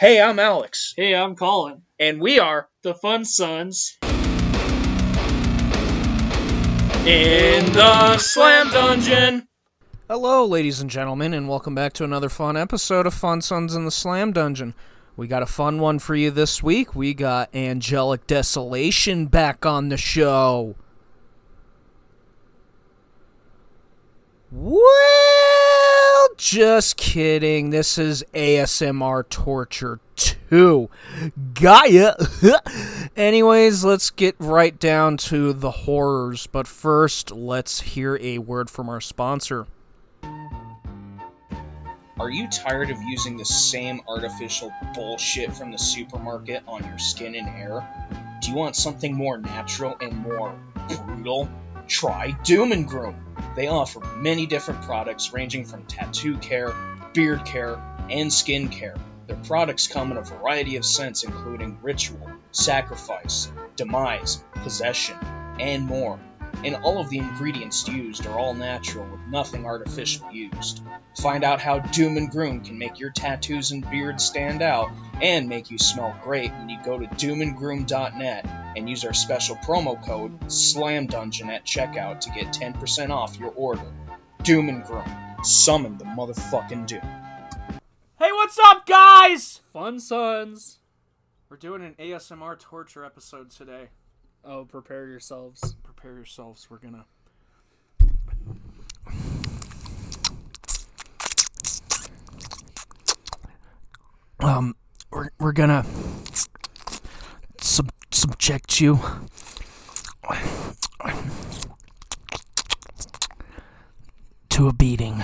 Hey, I'm Alex, Hey, I'm Colin. and we are The Fun Sons. in the Slam Dungeon. Hello, ladies and gentlemen, and welcome back to another fun episode of Fun Sons in the Slam Dungeon. We got a fun one for you this week. We got Angelic Desolation back on the show. Well, just kidding. This is ASMR Torture 2. Gaia. Anyways, let's get right down to the horrors. But first, let's hear a word from our sponsor. Are you tired of using the same artificial bullshit from the supermarket on your skin and hair? Do you want something more natural and more brutal? Try Doom and Groom. They offer many different products ranging from tattoo care, beard care, and skin care. Their products come in a variety of scents including ritual, sacrifice, demise, possession, and more. And all of the ingredients used are all natural with nothing artificial used. Find out how Doom and Groom can make your tattoos and beard stand out and make you smell great when you go to doomandgroom.net and use our special promo code SLAMDUNGEON at checkout to get 10% off your order. Doom and Groom. Summon the motherfucking Doom. Hey, what's up, guys? Fun Sons. We're doing an ASMR torture episode today. Oh, prepare yourselves. Prepare yourselves. We're gonna. Um, we're we're gonna sub- subject you to a beating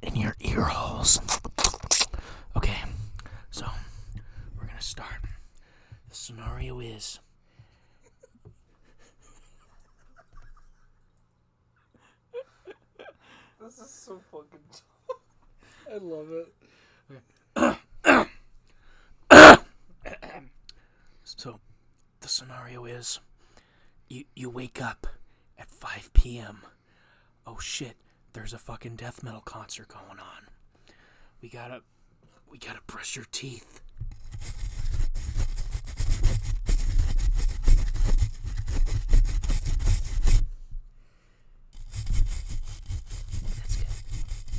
in your ear holes. Okay, so we're gonna start. The scenario is This is so fucking I love it. So, the scenario is you you wake up at 5 p.m. Oh shit, there's a fucking death metal concert going on. We gotta we gotta brush your teeth. That's good.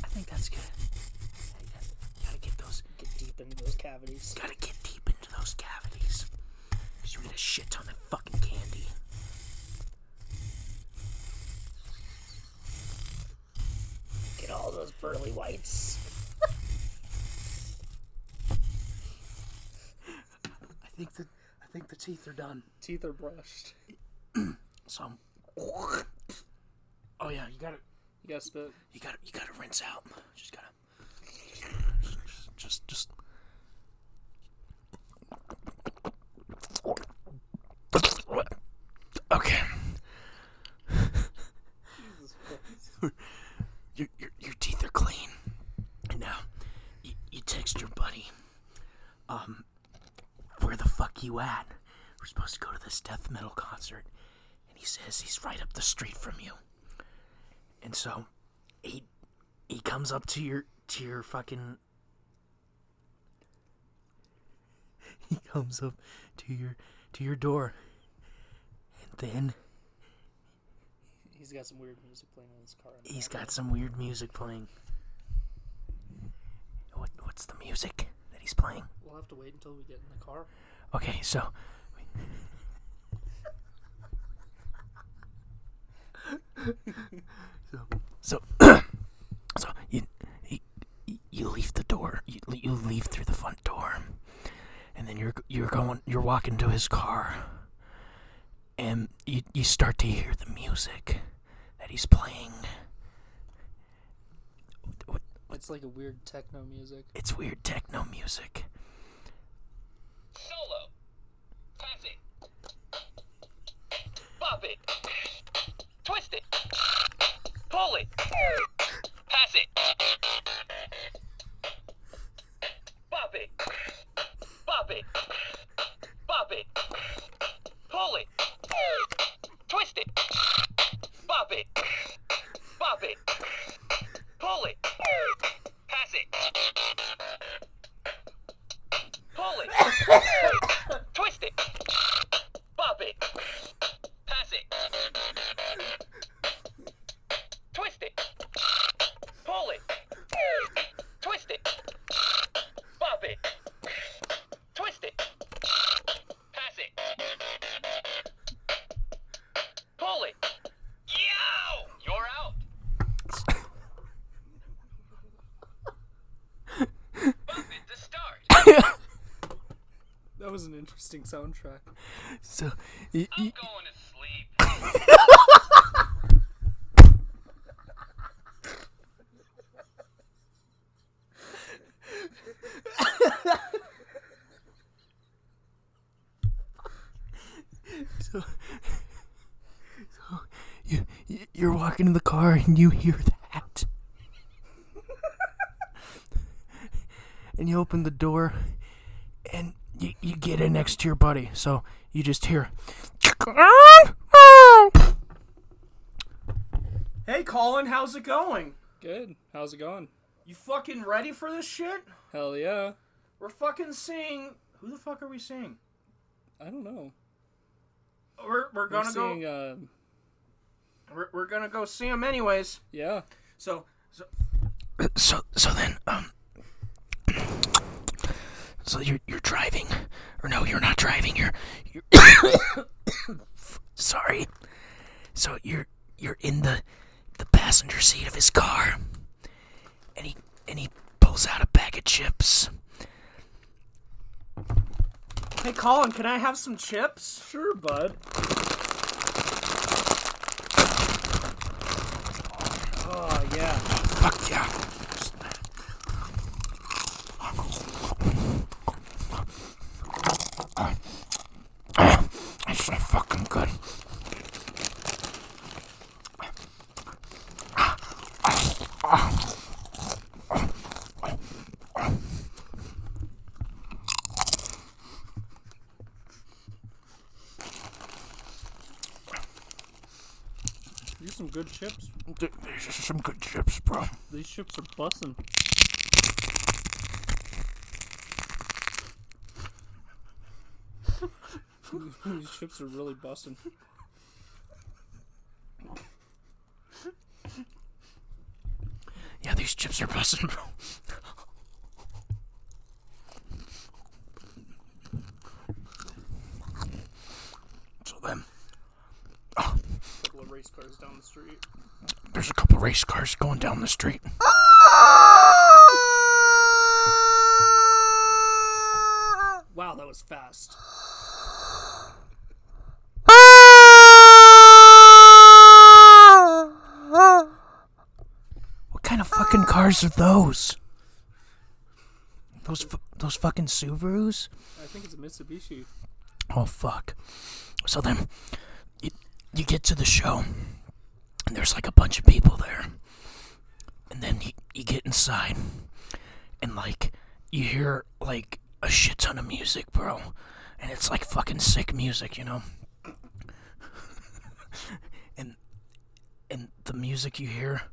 I think that's good. Yeah, you gotta- you gotta get those Get deep into those cavities. Gotta get deep into those cavities. Cause you get a shit ton of fucking candy. Get all those pearly whites. I think that I think the teeth are done. Teeth are brushed. So Oh yeah, you gotta You gotta spit. you gotta you gotta rinse out. Just gotta just just, just Okay. your, your, your teeth are clean. And now, you, you text your buddy, um, where the fuck you at? We're to go to this death metal concert. And he says he's right up the street from you. And so, he, he comes up to your, to your fucking, he comes up to your, to your door. And then He's got some weird music playing in his car. in He's got some weird music playing. What what's the music that he's playing? We'll have to wait until we get in the car. Okay, so so so so you you, you leave the door. You, you leave through the front door, and then you're you're going you're walking to his car, and you you start to hear the music that he's playing. What, It's like a weird techno music. it's weird techno music. Pass it. Bop it. Bop it. Bop it. Pull it. Twist it. Bop it. Bop it. Pull it. Pass it. Twist interesting soundtrack. So, y- I'm going to sleep. so, so you, you- you're walking in the car and you hear that. and you open the door and you, you get in next to your buddy. So you just hear. Hey, Colin, how's it going? Good. How's it going? You fucking ready for this shit? Hell yeah. We're fucking seeing. Who the fuck are we seeing? I don't know. We're we're We're gonna go. uh, We're, we're gonna go see him anyways. yeah. So so so so then um so you're you're driving or no you're not driving you're you're sorry so you're you're in the the passenger seat of his car and he and he pulls out a bag of chips Hey, Colin, can I have some chips? Sure, bud. Oh, yeah. fuck yeah That's so fucking good. These some good chips. These are some good chips, bro. These chips are bussin'. These chips are really busting. Yeah, these chips are busting, bro. So then, oh, couple of race cars down the street. there's a couple race cars going down the street. Wow, that was fast. Fucking cars are those? Those fu- those fucking Subarus? I think it's a Mitsubishi. Oh fuck. So then you you get to the show and there's like a bunch of people there. And then you, you get inside and like you hear like a shit ton of music, bro. And it's like fucking sick music, you know? and and the music you hear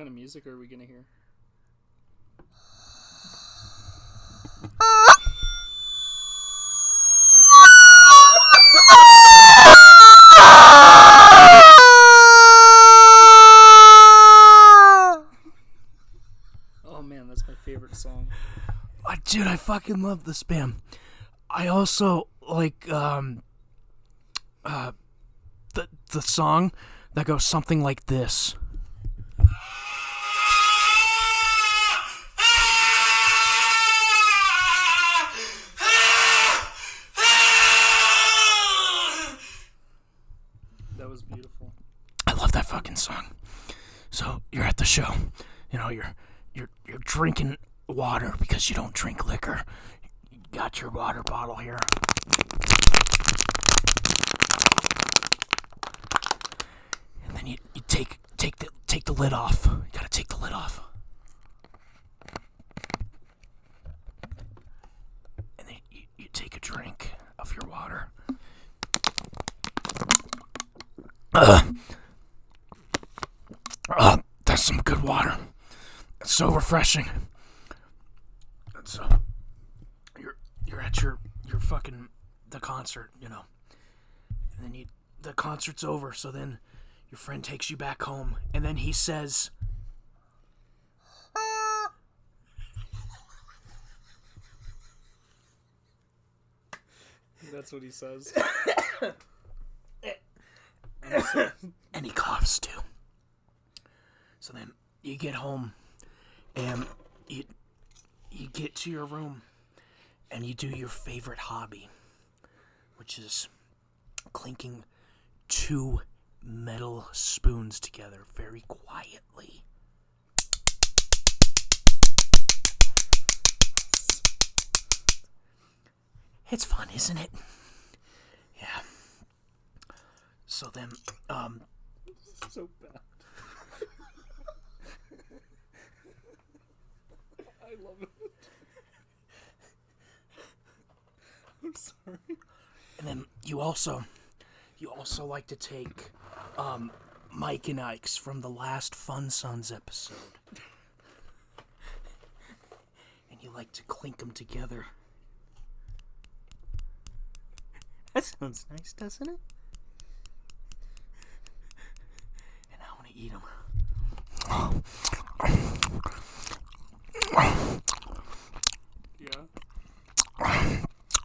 kind of music are we gonna hear? Oh man, that's my favorite song. Oh, dude, I fucking love the spam. I also like um uh the the song that goes something like this. That was beautiful. I love that fucking song. So you're at the show, you know, you're you're you're drinking water because you don't drink liquor. You got your water bottle here. And then you, you take take the take the lid off. You gotta take the lid off. And then you, you take a drink of your water. Uh, uh, that some good water. It's so refreshing. And so uh, you're you're at your your fucking the concert, you know. And then you the concert's over, so then your friend takes you back home and then he says That's what he says. and he coughs too. So then you get home and you you get to your room and you do your favorite hobby, which is clinking two metal spoons together very quietly. It's fun, isn't it? Yeah. So then, um, so bad. I love it. I'm sorry. and then you also, you also like to take, um, Mike and Ike's from the last Fun Sons episode, and you like to clink them together. That sounds nice, doesn't it? And I want to eat them. Yeah.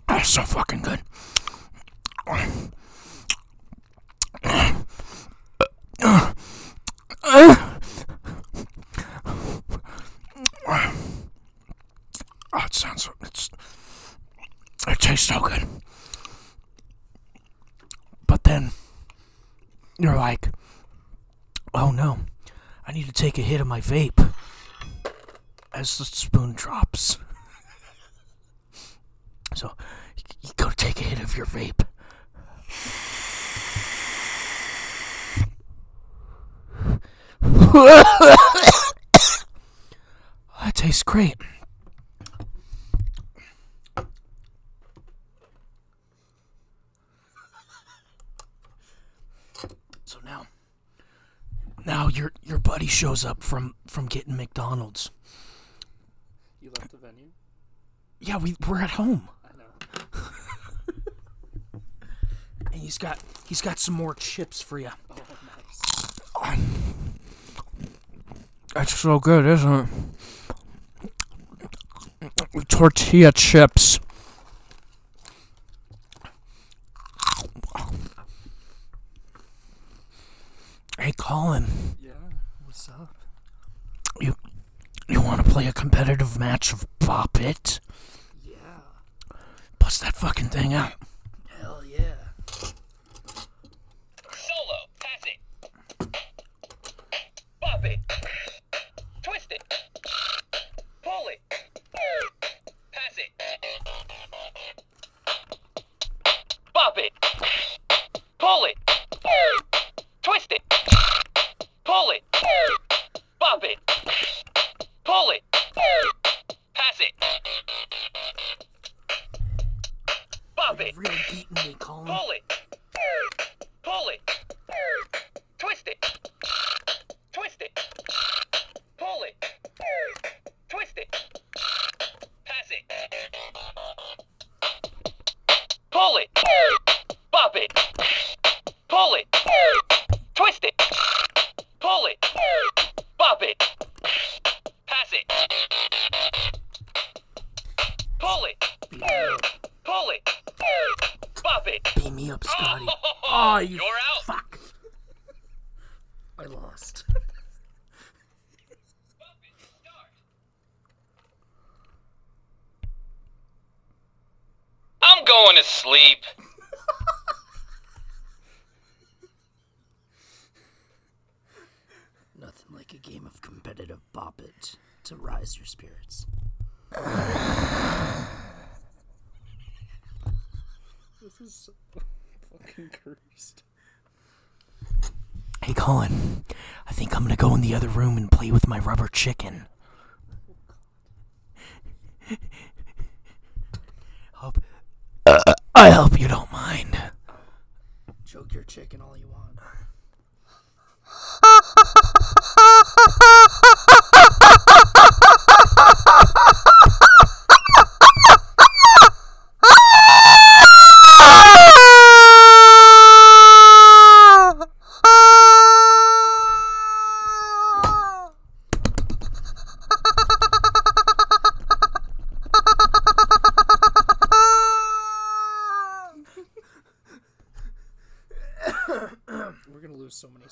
That's so fucking good. Oh, it sounds. It's. It tastes so good. But then. You're like. Oh no. I need to take a hit of my vape. As the spoon drops. So you go take a hit of your vape. that tastes great. So now, now your your buddy shows up from from getting McDonald's. You left the venue? Yeah, we we're at home. I know. And he's got he's got some more chips for you. Oh, nice. That's so good, isn't it? Tortilla chips. Hey, Colin, Yeah. What's up? you you want to play a competitive match of Bop It? Yeah. Bust that fucking thing out. Bop it. Really beating me, Colin. Pull it. Going to sleep. Nothing like a game of competitive bop it to rise your spirits. this is so fucking cursed. Hey, Colin. I think I'm gonna go in the other room and play with my rubber chicken. Oh, hope. I hope you don't mind. Choke your chicken all you want.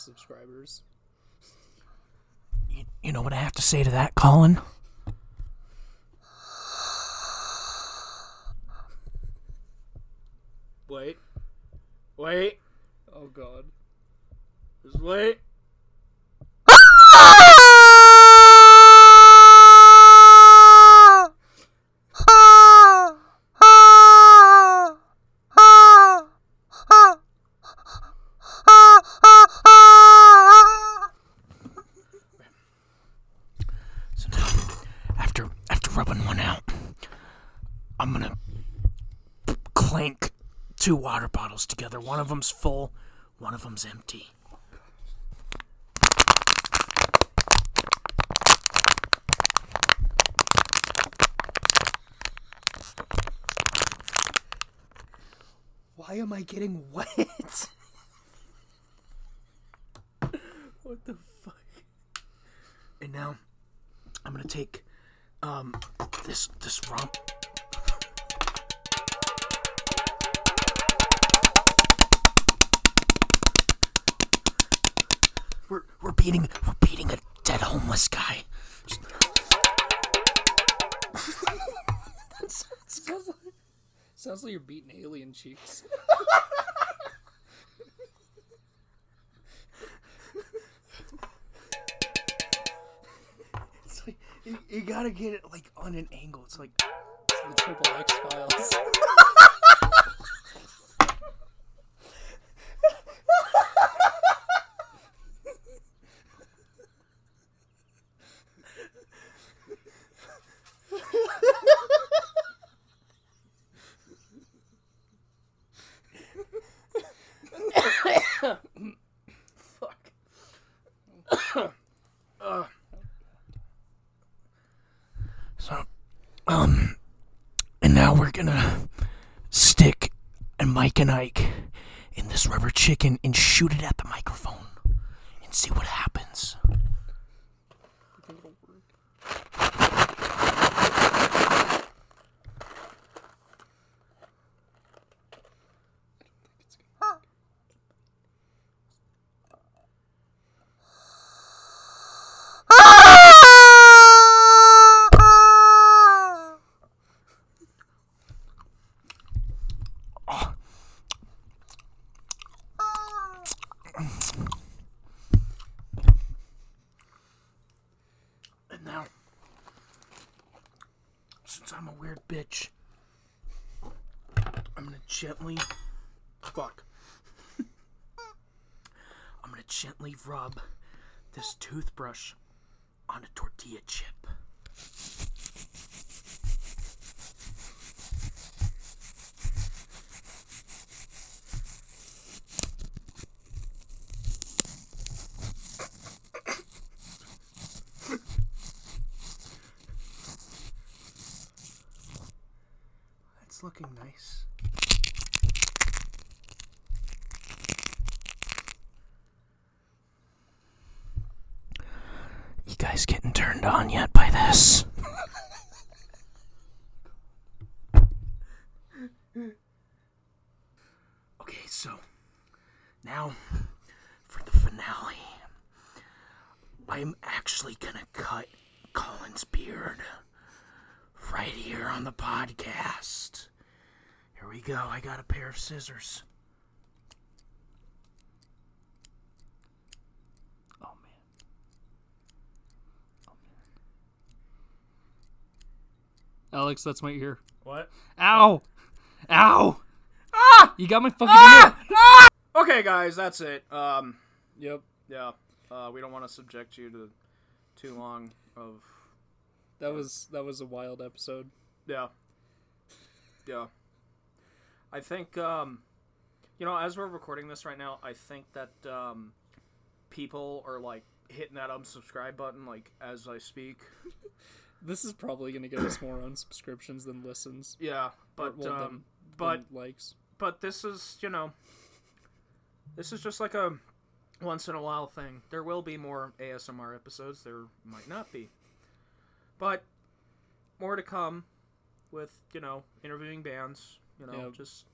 subscribers. You, you know what I have to say to that, Colin? Wait. Wait. Oh god. Just wait. So now, after after rubbing one out, I'm gonna clank two water bottles together. One of them's full, one of them's empty. Why am I getting wet? what the fuck? And now, I'm gonna take um this this rum. We're we're beating we're beating a dead homeless guy. Sounds like, sounds like you're beating alien cheeks. It's like, you, you gotta get it like on an angle. It's like the triple X files. fuck. So, um, and now we're gonna stick a Mike and Ike in this rubber chicken and shoot it at the microphone and see what happens. And now, since I'm a weird bitch, I'm gonna gently. Fuck. I'm gonna gently rub this toothbrush on a tortilla chip. That's looking nice. You guys getting turned on yet by this? okay, so now for the finale. I'm actually gonna cut Colin's beard right here on the podcast. Here we go. I got a pair of scissors. Oh man. Oh man. Alex, that's my ear. What? Ow! Ow! Ah! You got my fucking ear. Okay, guys, that's it. Um, Yep. yeah. Uh, we don't want to subject you to too long of That was that was a wild episode. yeah, yeah. I think um, you know, as we're recording this right now, I think that um, people are like hitting that unsubscribe button like as I speak. This is probably gonna get us more unsubscriptions than listens. Yeah, but well, um, than- but than likes. but this is you know this is just like a once in a while thing there will be more asmr episodes there might not be but more to come with you know interviewing bands you know Yep. just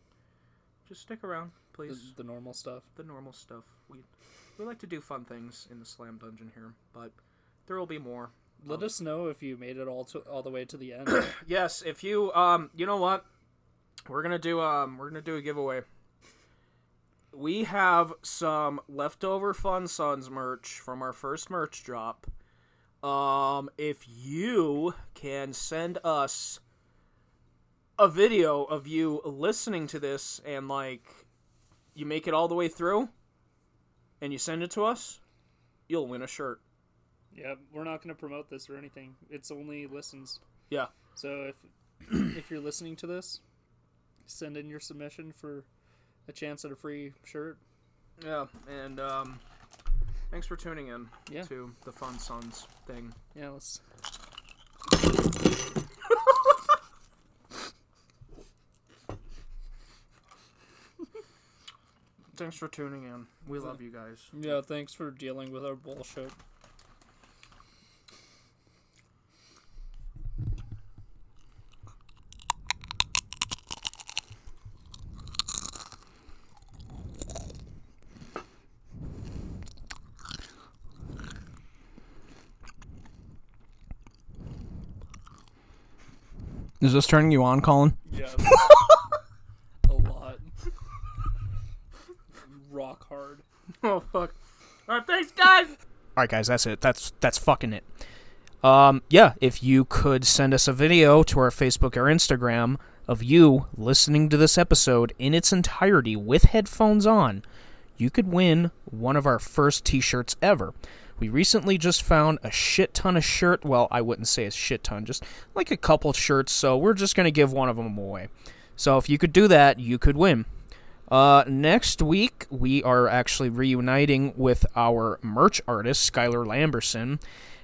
just stick around, please. the normal stuff. The normal stuff. We we like to do fun things in the Slam Dungeon here, but there will be more. Let us know if you made it all to all the way to the end. Yes, if you um, you know what, we're gonna do um, we're gonna do a giveaway. We have some leftover Fun Sons merch from our first merch drop. Um, if you can send us a video of you listening to this and like you make it all the way through and you send it to us, you'll win a shirt. yeah, we're not going to promote this or anything. It's only listens. Yeah. So if if you're listening to this, send in your submission for a chance at a free shirt. Yeah, and um, thanks for tuning in Yeah. to the Fun Sons thing. Yeah, let's. Thanks for tuning in. We love you guys. Yeah, thanks for dealing with our bullshit. Is this turning you on, Colin? Yeah. a lot. Rock hard. Oh fuck! All right, thanks, guys. All right, guys, that's it. That's that's fucking it. Um, yeah, if you could send us a video to our Facebook or Instagram of you listening to this episode in its entirety with headphones on, you could win one of our first T-shirts ever. We recently just found a shit ton of shirt. Well, I wouldn't say a shit ton, just like a couple shirts. So we're just gonna give one of them away. So if you could do that, you could win. Uh, next week, we are actually reuniting with our merch artist, Skylar Lamberson,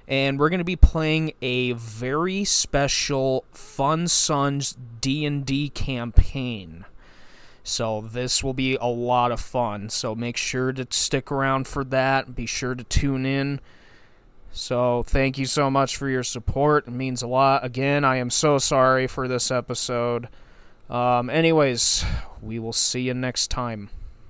and we're going to be playing a very special Fun Sons D&D campaign. So this will be a lot of fun. So make sure to stick around for that. Be sure to tune in. So thank you so much for your support. It means a lot. Again, I am so sorry for this episode. Um, anyways, we will see you next time.